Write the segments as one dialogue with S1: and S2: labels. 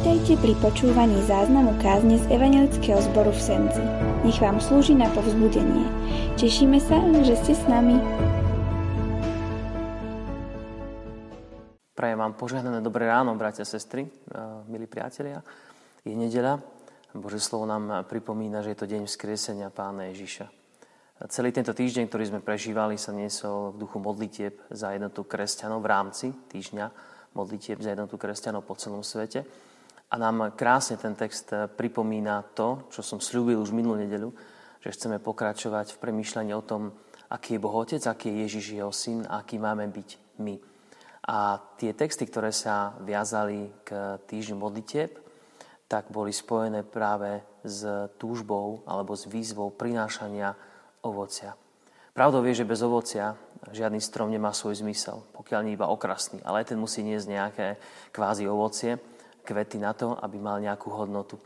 S1: Vítajte pri počúvaní záznamu kázne z Evangelického zboru v Senci. Nech vám slúži na povzbudenie. Tešíme sa, že ste s nami.
S2: Prajem vám požehnané dobré ráno, bratia a sestry, milí priatelia. Je nedeľa. Bože slovo nám pripomína, že je to deň vzkriesenia Pána Ježiša. Celý tento týždeň, ktorý sme prežívali, sa niesol v duchu modlitieb za jednotu kresťanov v rámci týždňa modlitieb za jednotu kresťanov po celom svete. A nám krásne ten text eh, pripomína to, čo som slúbil už minulú nedelu, že chceme pokračovať v premýšľaní o tom, aký je Boh Otec, aký je Ježiš jeho syn a aký máme byť my. A tie texty, ktoré sa viazali k týždňu modlitieb, tak boli spojené práve s túžbou alebo s výzvou prinášania ovocia. Pravdou je, že bez ovocia žiadny strom nemá svoj zmysel, pokiaľ nie iba okrasný. Ale aj ten musí niesť nejaké kvázi ovocie, kvety na to, aby mal nejakú hodnotu. E,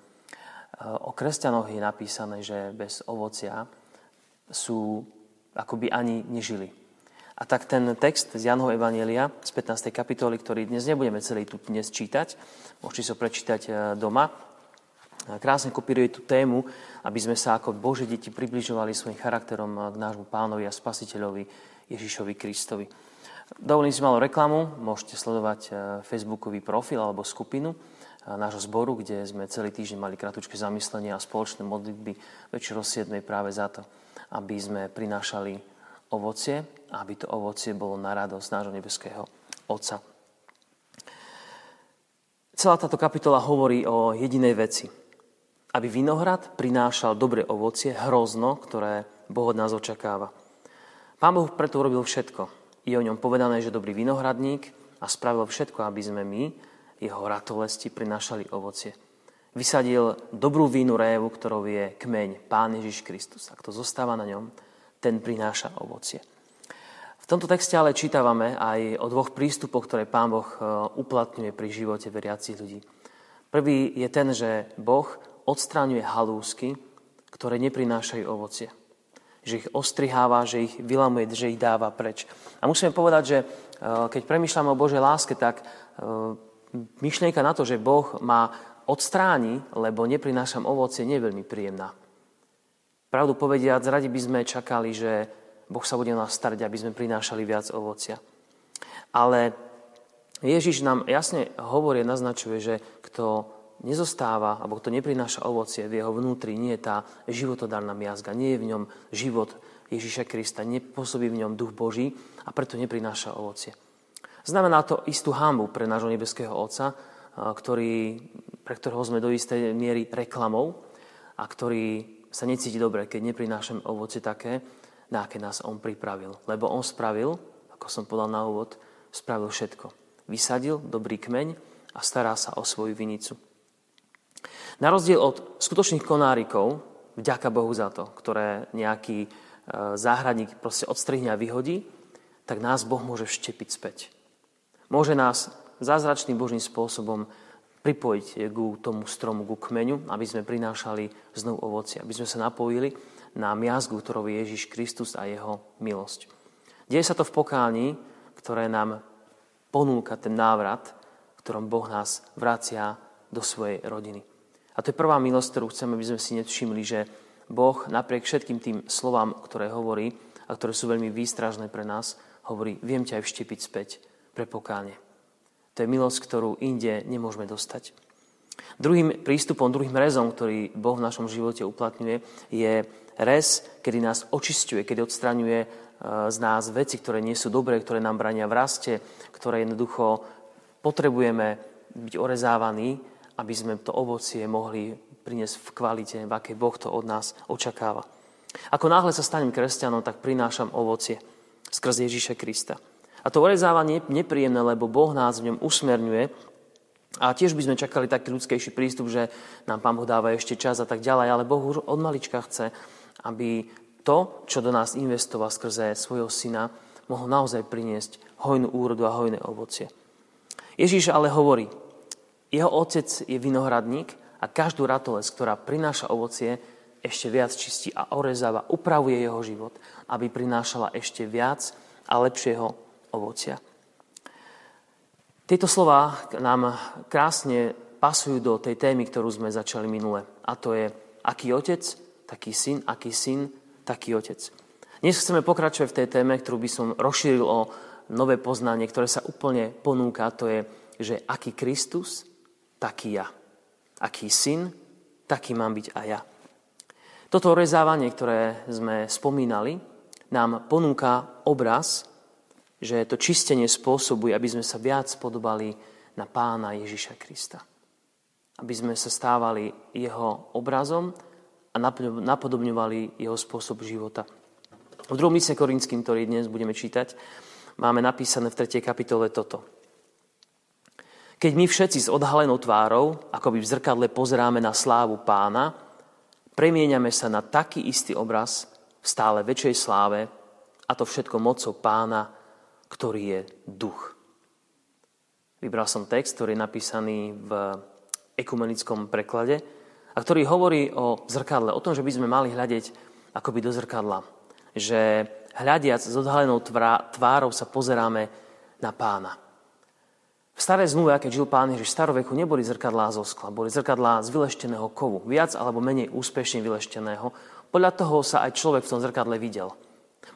S2: o kresťanoch je napísané, že bez ovocia sú akoby ani nežili. A tak ten text z Janho Evanielia z 15. kapitoly, ktorý dnes nebudeme celý tu dnes čítať, môžete si ho prečítať e, doma, krásne kopíruje tú tému, aby sme sa ako Bože deti približovali svojim charakterom e, k nášmu pánovi a spasiteľovi Ježišovi Kristovi. Dovolím si malú reklamu, môžete sledovať e, facebookový profil alebo skupinu e, nášho zboru, kde sme celý týždeň mali kratučké zamyslenie a spoločné modlitby večer o 7. práve za to, aby sme prinášali ovocie aby to ovocie bolo na radosť nášho nebeského Otca. Celá táto kapitola hovorí o jedinej veci. Aby vinohrad prinášal dobré ovocie, hrozno, ktoré Boh od nás očakáva. Pán Boh preto urobil všetko, je o ňom povedané, že dobrý vinohradník a spravil všetko, aby sme my, jeho ratolesti, prinášali ovocie. Vysadil dobrú vínu révu, ktorou je kmeň Pán Ježiš Kristus. Ak to zostáva na ňom, ten prináša ovocie. V tomto texte ale čítavame aj o dvoch prístupoch, ktoré Pán Boh e, uplatňuje pri živote veriacich ľudí. Prvý je ten, že Boh odstráňuje halúsky, ktoré neprinášajú ovocie že ich ostriháva, že ich vylamuje, že ich dáva preč. A musíme povedať, že e, keď premýšľame o Božej láske, tak e, myšlienka na to, že Boh ma odstráni, lebo neprinášam ovocie, nie je veľmi príjemná. Pravdu povediac, radi by sme čakali, že Boh sa bude nás starať, aby sme prinášali viac ovocia. Ale Ježiš nám jasne hovorí naznačuje, že kto nezostáva, alebo kto neprináša ovocie v jeho vnútri, nie je tá životodárna miazga, nie je v ňom život Ježíša Krista, nepôsobí v ňom duch Boží a preto neprináša ovocie. Znamená to istú hambu pre nášho nebeského Otca, ktorý, pre ktorého sme do istej miery reklamou a ktorý sa necíti dobre, keď neprinášame ovocie také, na aké nás On pripravil. Lebo On spravil, ako som povedal na úvod, spravil všetko. Vysadil dobrý kmeň a stará sa o svoju vinicu. Na rozdiel od skutočných konárikov, vďaka Bohu za to, ktoré nejaký e, záhradník proste odstrihne a vyhodí, tak nás Boh môže vštepiť späť. Môže nás zázračným Božím spôsobom pripojiť ku tomu stromu, ku kmeňu, aby sme prinášali znovu ovoci, aby sme sa napojili na miazgu, ktorou je Ježiš Kristus a jeho milosť. Deje sa to v pokání, ktoré nám ponúka ten návrat, ktorom Boh nás vracia do svojej rodiny. A to je prvá milosť, ktorú chceme, aby sme si nevšimli, že Boh napriek všetkým tým slovám, ktoré hovorí a ktoré sú veľmi výstražné pre nás, hovorí, viem ťa aj vštepiť späť pre pokáne. To je milosť, ktorú inde nemôžeme dostať. Druhým prístupom, druhým rezom, ktorý Boh v našom živote uplatňuje, je rez, kedy nás očistuje, kedy odstraňuje e, z nás veci, ktoré nie sú dobré, ktoré nám brania v raste, ktoré jednoducho potrebujeme byť orezávaní aby sme to ovocie mohli priniesť v kvalite, v akej Boh to od nás očakáva. Ako náhle sa stanem kresťanom, tak prinášam ovocie skrz Ježíša Krista. A to orezávanie je nepríjemné, lebo Boh nás v ňom usmerňuje a tiež by sme čakali taký ľudskejší prístup, že nám Pán Boh dáva ešte čas a tak ďalej, ale Boh už od malička chce, aby to, čo do nás investoval skrze svojho syna, mohol naozaj priniesť hojnú úrodu a hojné ovocie. Ježíš ale hovorí, jeho otec je vinohradník a každú ratolesť, ktorá prináša ovocie, ešte viac čistí a orezáva, upravuje jeho život, aby prinášala ešte viac a lepšieho ovocia. Tieto slova nám krásne pasujú do tej témy, ktorú sme začali minule. A to je, aký otec, taký syn, aký syn, taký otec. Dnes chceme pokračovať v tej téme, ktorú by som rozšíril o nové poznanie, ktoré sa úplne ponúka. To je, že aký Kristus, taký ja. Aký syn, taký mám byť aj ja. Toto orezávanie, ktoré sme spomínali, nám ponúka obraz, že to čistenie spôsobuje, aby sme sa viac podobali na pána Ježiša Krista. Aby sme sa stávali jeho obrazom a napodobňovali jeho spôsob života. V druhom liste Korinským, ktorý dnes budeme čítať, máme napísané v 3. kapitole toto. Keď my všetci s odhalenou tvárou, akoby v zrkadle pozeráme na slávu pána, premieňame sa na taký istý obraz v stále väčšej sláve, a to všetko mocou pána, ktorý je duch. Vybral som text, ktorý je napísaný v ekumenickom preklade a ktorý hovorí o zrkadle, o tom, že by sme mali hľadiť akoby do zrkadla. Že hľadiac s odhalenou tvárou sa pozeráme na pána. V starej zmluve, keď žil pán Ježiš v staroveku, neboli zrkadlá zo skla, boli zrkadlá z vylešteného kovu, viac alebo menej úspešne vylešteného. Podľa toho sa aj človek v tom zrkadle videl.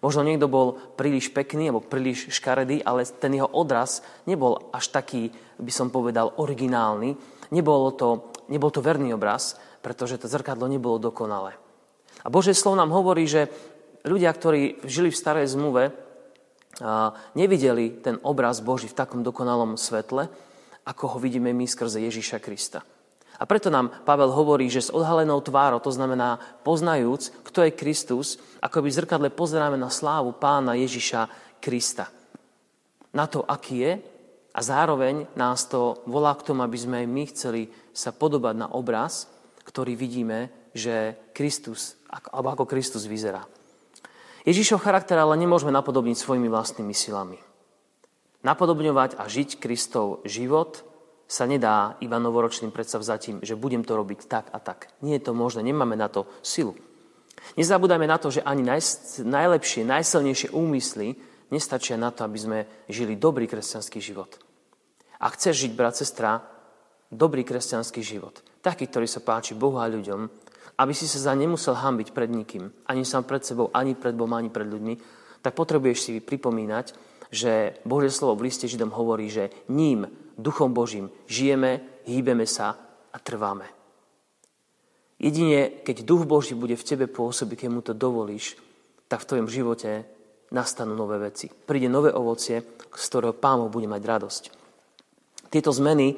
S2: Možno niekto bol príliš pekný alebo príliš škaredý, ale ten jeho odraz nebol až taký, by som povedal, originálny. Nebolo to, nebol to verný obraz, pretože to zrkadlo nebolo dokonalé. A Božie slovo nám hovorí, že ľudia, ktorí žili v starej zmluve, nevideli ten obraz Boží v takom dokonalom svetle, ako ho vidíme my skrze Ježíša Krista. A preto nám Pavel hovorí, že s odhalenou tvárou, to znamená poznajúc, kto je Kristus, ako by zrkadle pozeráme na slávu pána Ježiša Krista. Na to, aký je a zároveň nás to volá k tomu, aby sme my chceli sa podobať na obraz, ktorý vidíme, že Kristus, alebo ako Kristus vyzerá. Ježišov charakter ale nemôžeme napodobniť svojimi vlastnými silami. Napodobňovať a žiť Kristov život sa nedá iba novoročným predstavzatím, že budem to robiť tak a tak. Nie je to možné, nemáme na to silu. Nezabúdajme na to, že ani najlepšie, najsilnejšie úmysly nestačia na to, aby sme žili dobrý kresťanský život. A chceš žiť, brat, sestra, dobrý kresťanský život, taký, ktorý sa páči Bohu a ľuďom, aby si sa za nemusel hambiť pred nikým, ani sám pred sebou, ani pred Bohom, ani pred ľuďmi, tak potrebuješ si pripomínať, že Božie slovo v liste Židom hovorí, že ním Duchom Božím žijeme, hýbeme sa a trváme. Jedine, keď Duch Boží bude v tebe pôsobiť, keď mu to dovolíš, tak v tvojom živote nastanú nové veci. Príde nové ovocie, z ktorého Pán bude mať radosť. Tieto zmeny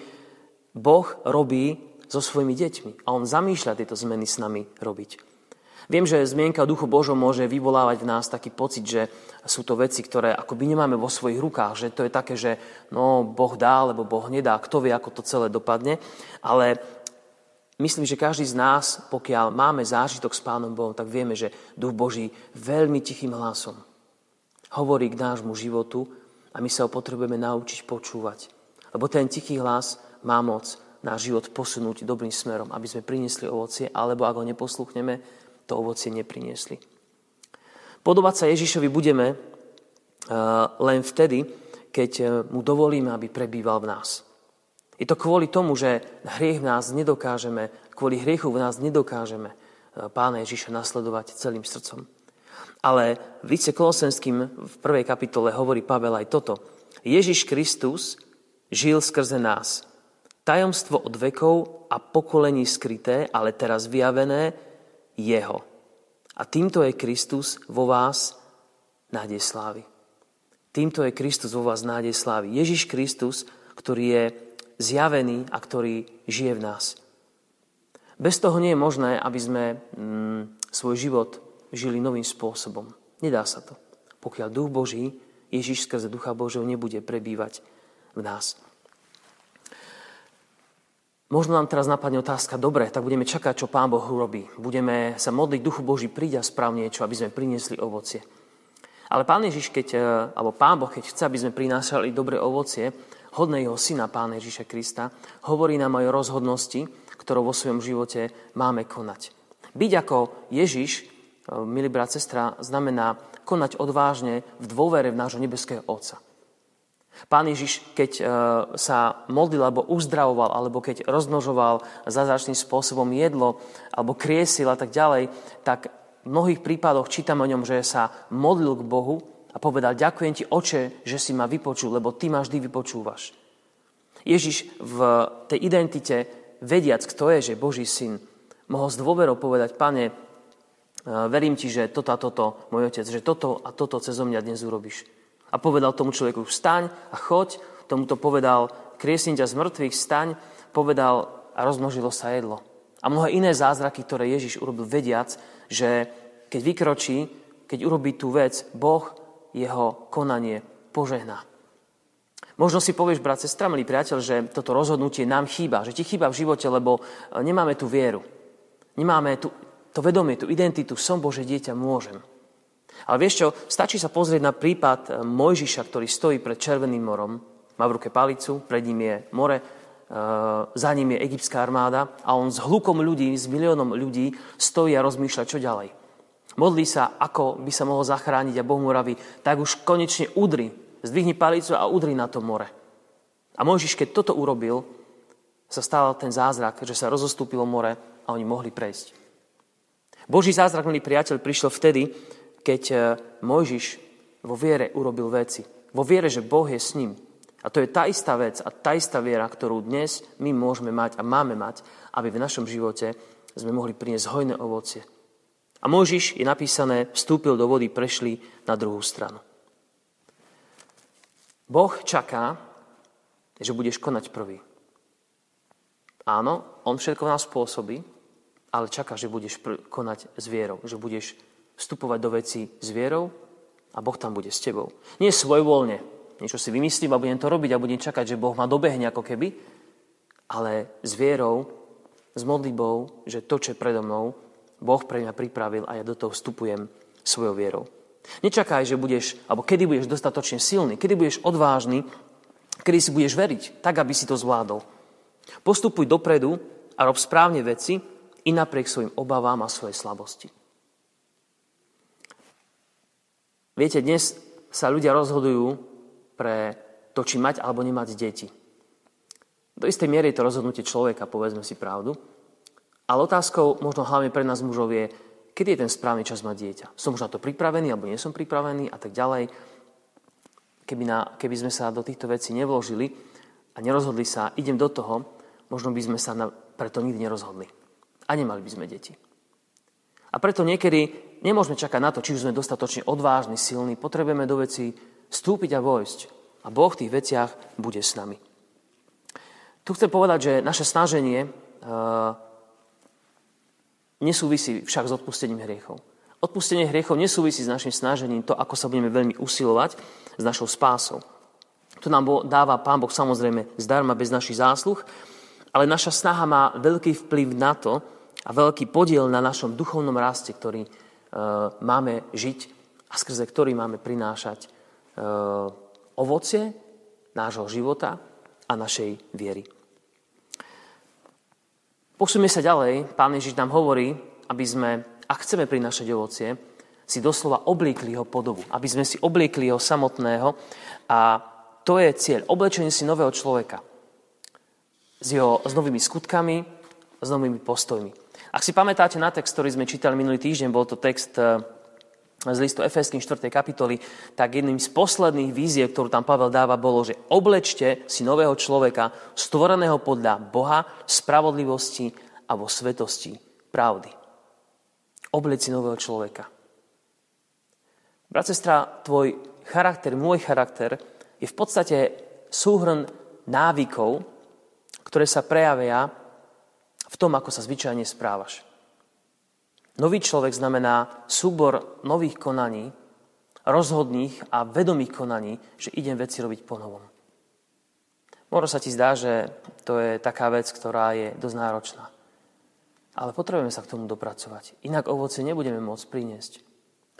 S2: Boh robí so svojimi deťmi a On zamýšľa tieto zmeny s nami robiť. Viem, že zmienka o duchu Božom môže vyvolávať v nás taký pocit, že sú to veci, ktoré akoby nemáme vo svojich rukách, že to je také, že no, Boh dá, alebo Boh nedá, kto vie, ako to celé dopadne. Ale myslím, že každý z nás, pokiaľ máme zážitok s Pánom Bohom, tak vieme, že duch Boží veľmi tichým hlasom hovorí k nášmu životu a my sa ho potrebujeme naučiť počúvať. Lebo ten tichý hlas má moc náš život posunúť dobrým smerom, aby sme priniesli ovocie, alebo ak ho neposluchneme, to ovocie nepriniesli. Podobať sa Ježišovi budeme eh, len vtedy, keď eh, mu dovolíme, aby prebýval v nás. Je to kvôli tomu, že hriech v nás nedokážeme, kvôli hriechu v nás nedokážeme eh, pána Ježiša nasledovať celým srdcom. Ale v Kolosenským v prvej kapitole hovorí Pavel aj toto. Ježiš Kristus žil skrze nás. Tajomstvo od vekov a pokolení skryté, ale teraz vyjavené, jeho. A týmto je Kristus vo vás nádej slávy. Týmto je Kristus vo vás nádej slávy. Ježiš Kristus, ktorý je zjavený a ktorý žije v nás. Bez toho nie je možné, aby sme mm, svoj život žili novým spôsobom. Nedá sa to. Pokiaľ Duch Boží, Ježiš skrze Ducha Božieho nebude prebývať v nás. Možno nám teraz napadne otázka, dobre, tak budeme čakať, čo Pán Boh urobí. Budeme sa modliť, Duchu Boží, príď a sprav niečo, aby sme priniesli ovocie. Ale Pán Ježiš, keď, e, alebo Pán Boh, keď chce, aby sme prinášali dobré ovocie, hodné jeho syna, Pána Ježiša Krista, hovorí nám aj o rozhodnosti, ktorou vo svojom živote máme konať. Byť ako Ježiš, e, milý brat, sestra, znamená konať odvážne v dôvere v nášho nebeského Otca. Pán Ježiš, keď e, sa modlil alebo uzdravoval, alebo keď rozmnožoval zázračným spôsobom jedlo, alebo kriesil a tak ďalej, tak v mnohých prípadoch čítam o ňom, že sa modlil k Bohu a povedal, ďakujem ti, oče, že si ma vypočul, lebo ty ma vždy vypočúvaš. Ježiš v tej identite, vediac, kto je, že Boží syn, mohol s dôverou povedať, pane, e, verím ti, že toto a toto, môj otec, že toto a toto cez mňa dnes urobíš. A povedal tomu človeku, vstaň a choď, tomu to povedal, kriesím ťa z mŕtvych, vstaň, povedal a rozmnožilo sa jedlo. A mnohé iné zázraky, ktoré Ježiš urobil vediac, že keď vykročí, keď urobí tú vec, Boh jeho konanie požehná. Možno si povieš, brat, sestra, milý priateľ, že toto rozhodnutie nám chýba, že ti chýba v živote, lebo e, nemáme tú vieru. Nemáme tú, to vedomie, tú identitu, som Bože dieťa, môžem. Ale vieš čo, stačí sa pozrieť na prípad e, Mojžiša, ktorý stojí pred Červeným morom, má v ruke palicu, pred ním je more, e, za ním je egyptská armáda a on s hlukom ľudí, s miliónom ľudí stojí a rozmýšľa, čo ďalej. Modlí sa, ako by sa mohol zachrániť a Boh mu raví, tak už konečne udri, zdvihni palicu a udri na to more. A Mojžiš, keď toto urobil, sa stal ten zázrak, že sa rozostúpilo more a oni mohli prejsť. Boží zázrak, milý priateľ, prišiel vtedy, keď e, Mojžiš vo viere urobil veci. Vo viere, že Boh je s ním. A to je tá istá vec a tá istá viera, ktorú dnes my môžeme mať a máme mať, aby v našom živote sme mohli priniesť hojné ovocie. A Mojžiš, je napísané, vstúpil do vody, prešli na druhú stranu. Boh čaká, že budeš konať prvý. Áno, On všetko nás spôsobí, ale čaká, že budeš konať s vierou, že budeš vstupovať do veci s vierou a Boh tam bude s tebou. Nie svojvoľne, niečo si vymyslím a budem to robiť a budem čakať, že Boh ma dobehne ako keby, ale s vierou, s modlibou, že to, čo je predo mnou, Boh pre mňa pripravil a ja do toho vstupujem svojou vierou. Nečakaj, že budeš, alebo kedy budeš dostatočne silný, kedy budeš odvážny, kedy si budeš veriť, tak, aby si to zvládol. Postupuj dopredu a rob správne veci i napriek svojim obavám a svojej slabosti. Viete, dnes sa ľudia rozhodujú pre to, či mať alebo nemať deti. Do istej miery je to rozhodnutie človeka, povedzme si pravdu. Ale otázkou, možno hlavne pre nás mužov, je, kedy je ten správny čas mať dieťa. Som už na to pripravený, alebo nie som pripravený a tak ďalej. Keby, na, keby sme sa do týchto vecí nevložili a nerozhodli sa, idem do toho, možno by sme sa na, preto nikdy nerozhodli. A nemali by sme deti. A preto niekedy nemôžeme čakať na to, či už sme dostatočne odvážni, silní. Potrebujeme do veci vstúpiť a vojsť. A Boh v tých veciach bude s nami. Tu chcem povedať, že naše snaženie uh, nesúvisí však s odpustením hriechov. Odpustenie hriechov nesúvisí s našim snažením to, ako sa budeme veľmi usilovať s našou spásou. To nám dáva Pán Boh samozrejme zdarma bez našich zásluh, ale naša snaha má veľký vplyv na to a veľký podiel na našom duchovnom raste, ktorý e, máme žiť a skrze ktorý máme prinášať e, ovocie nášho života a našej viery. Posúme sa ďalej. Pán Ježiš nám hovorí, aby sme, ak chceme prinášať ovocie, si doslova obliekli jeho podobu. Aby sme si obliekli jeho samotného. A to je cieľ. Oblečenie si nového človeka. S, jeho, s novými skutkami, s novými postojmi. Ak si pamätáte na text, ktorý sme čítali minulý týždeň, bol to text eh, z listu Efeským 4. kapitoly, tak jedným z posledných vízie, ktorú tam Pavel dáva, bolo, že oblečte si nového človeka, stvoreného podľa Boha, spravodlivosti a vo svetosti pravdy. Obleč si nového človeka. Brat, tvoj charakter, môj charakter je v podstate súhrn návykov, ktoré sa prejavia v tom, ako sa zvyčajne správaš. Nový človek znamená súbor nových konaní, rozhodných a vedomých konaní, že idem veci robiť po novom. Možno sa ti zdá, že to je taká vec, ktorá je dosť náročná. Ale potrebujeme sa k tomu dopracovať. Inak ovoce nebudeme môcť priniesť.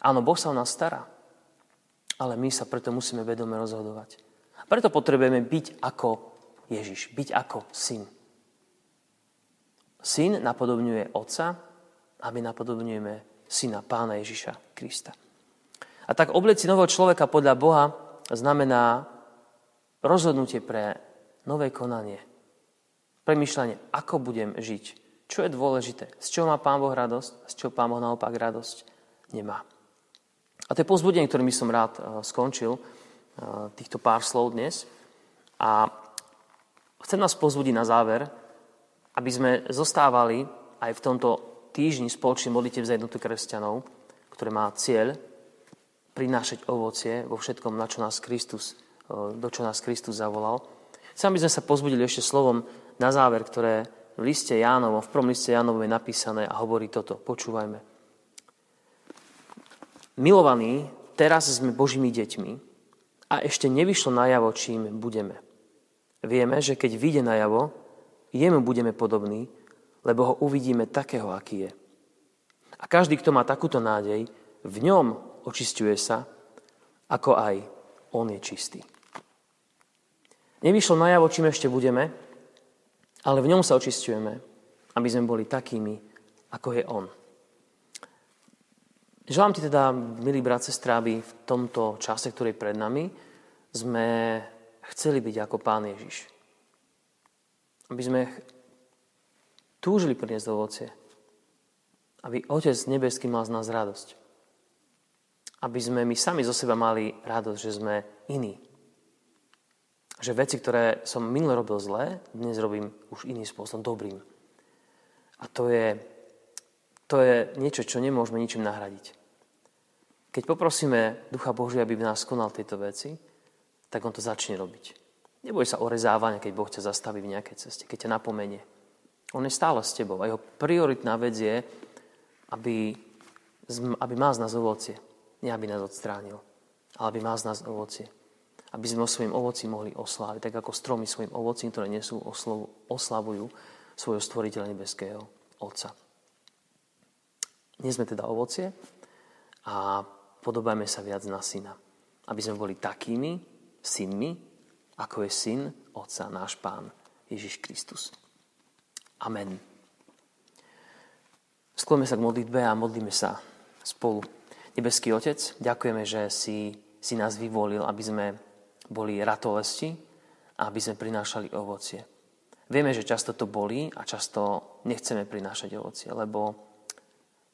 S2: Áno, Boh sa o nás stará. Ale my sa preto musíme vedome rozhodovať. Preto potrebujeme byť ako Ježiš, byť ako syn. Syn napodobňuje otca, a my napodobňujeme syna pána Ježiša Krista. A tak obleci nového človeka podľa Boha znamená rozhodnutie pre nové konanie. Premýšľanie, ako budem žiť. Čo je dôležité? Z čoho má Pán Boh radosť? Z čoho Pán Boh naopak radosť nemá. A to je pozbudenie, ktorým by som rád eh, skončil eh, týchto pár slov dnes. A chcem nás pozbudiť na záver, aby sme zostávali aj v tomto týždni spoločne modlitev za jednotu kresťanov, ktoré má cieľ prinášať ovocie vo všetkom, na čo nás Kristus, eh, do čo nás Kristus zavolal. Aby sme sa pozbudili ešte slovom na záver, ktoré v liste Jánovom, v prvom liste Jánovom je napísané a hovorí toto. Počúvajme. Milovaní, teraz sme Božími deťmi a ešte nevyšlo najavo, čím budeme. Vieme, že keď vyjde najavo, jemu budeme podobní, lebo ho uvidíme takého, aký je. A každý, kto má takúto nádej, v ňom očistuje sa, ako aj on je čistý. Nevyšlo najavo, čím ešte budeme, ale v ňom sa očistujeme, aby sme boli takými, ako je On. Želám ti teda, milí brat, aby v tomto čase, ktorý je pred nami, sme chceli byť ako Pán Ježiš. Aby sme túžili priniesť ovocie. Aby Otec nebeský mal z nás radosť. Aby sme my sami zo seba mali radosť, že sme iní, že veci, ktoré som minule robil zlé, dnes robím už iným spôsobom, dobrým. A to je, to je niečo, čo nemôžeme ničím nahradiť. Keď poprosíme Ducha Božia, aby v nás konal tieto veci, tak on to začne robiť. Neboj sa orezávania, keď Boh ťa zastaví v nejakej ceste, keď ťa napomenie. On je stále s tebou a jeho prioritná vec je, aby, aby mal z nás ovocie. Nie aby nás odstránil, ale aby mal z nás ovocie aby sme svojim ovoci mohli osláviť, tak ako stromy svojim ovocím, ktoré nesú, oslovu, oslavujú svojho stvoriteľa nebeského Otca. Nie sme teda ovocie a podobajme sa viac na syna. Aby sme boli takými synmi, ako je syn Otca, náš Pán Ježiš Kristus. Amen. Skloňme sa k modlitbe a modlíme sa spolu. Nebeský Otec, ďakujeme, že si, si nás vyvolil, aby sme boli ratolesti a aby sme prinášali ovocie. Vieme, že často to bolí a často nechceme prinášať ovocie, lebo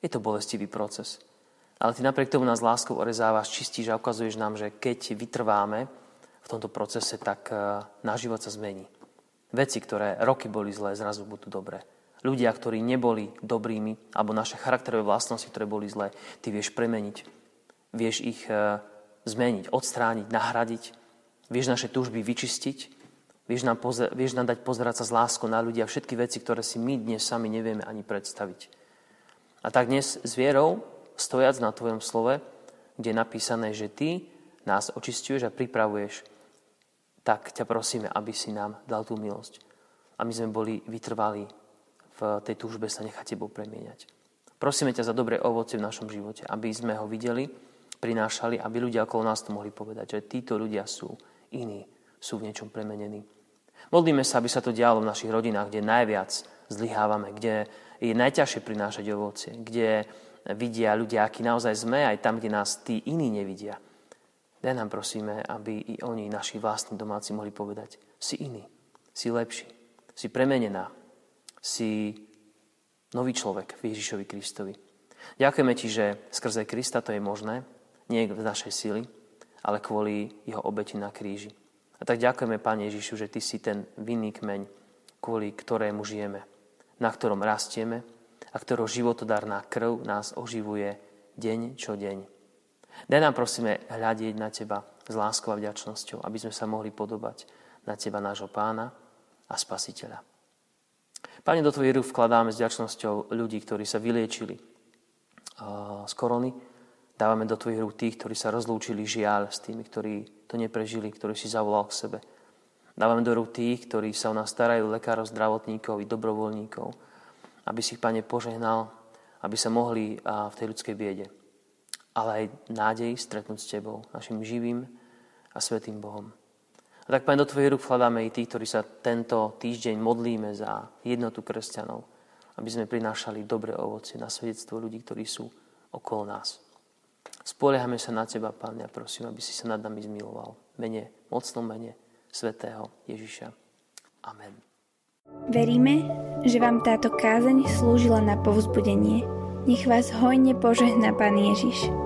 S2: je to bolestivý proces. Ale ty napriek tomu nás láskou orezávaš, čistíš a ukazuješ nám, že keď vytrváme v tomto procese, tak e, náš život sa zmení. Veci, ktoré roky boli zlé, zrazu budú dobré. Ľudia, ktorí neboli dobrými, alebo naše charakterové vlastnosti, ktoré boli zlé, ty vieš premeniť. Vieš ich e, zmeniť, odstrániť, nahradiť Vieš naše túžby vyčistiť, vieš nám, pozer- vieš nám dať pozerať sa z láskou na ľudia všetky veci, ktoré si my dnes sami nevieme ani predstaviť. A tak dnes s vierou, stojac na Tvojom slove, kde je napísané, že Ty nás očistuješ a pripravuješ, tak ťa prosíme, aby si nám dal tú milosť. A my sme boli vytrvali v tej túžbe sa nechať Tebou premieňať. Prosíme ťa za dobré ovoce v našom živote, aby sme ho videli, prinášali, aby ľudia okolo nás to mohli povedať, že títo ľudia sú iní sú v niečom premenení. Modlíme sa, aby sa to dialo v našich rodinách, kde najviac zlyhávame, kde je najťažšie prinášať ovocie, kde vidia ľudia, akí naozaj sme, aj tam, kde nás tí iní nevidia. Daj nám prosíme, aby i oni, naši vlastní domáci, mohli povedať, si iný, si lepší, si premenená, si nový človek v Ježišovi Kristovi. Ďakujeme Ti, že skrze Krista to je možné, nie v našej sily, ale kvôli jeho obeti na kríži. A tak ďakujeme, Pane Ježišu, že Ty si ten vinný kmeň, kvôli ktorému žijeme, na ktorom rastieme a ktorého životodárna krv nás oživuje deň čo deň. Daj nám prosíme hľadieť na Teba s láskou a vďačnosťou, aby sme sa mohli podobať na Teba, nášho pána a spasiteľa. Pane, do Tvojej vkladáme s vďačnosťou ľudí, ktorí sa vyliečili z korony, Dávame do Tvojich rúk tých, ktorí sa rozlúčili žiaľ s tými, ktorí to neprežili, ktorí si zavolal k sebe. Dávame do rúk tých, ktorí sa o nás starajú, lekárov, zdravotníkov i dobrovoľníkov, aby si ich, Pane, požehnal, aby sa mohli v tej ľudskej biede, ale aj nádej stretnúť s Tebou, našim živým a svetým Bohom. A tak, Pane, do Tvojich rúk vkladáme i tých, ktorí sa tento týždeň modlíme za jednotu kresťanov, aby sme prinášali dobré ovocie na svedectvo ľudí, ktorí sú okolo nás. Spoliehame sa na Teba, Pán, ja prosím, aby si sa nad nami zmiloval. Mene, mocnom mene, svätého Ježiša. Amen.
S1: Veríme, že vám táto kázeň slúžila na povzbudenie. Nech vás hojne požehná Pán Ježiš.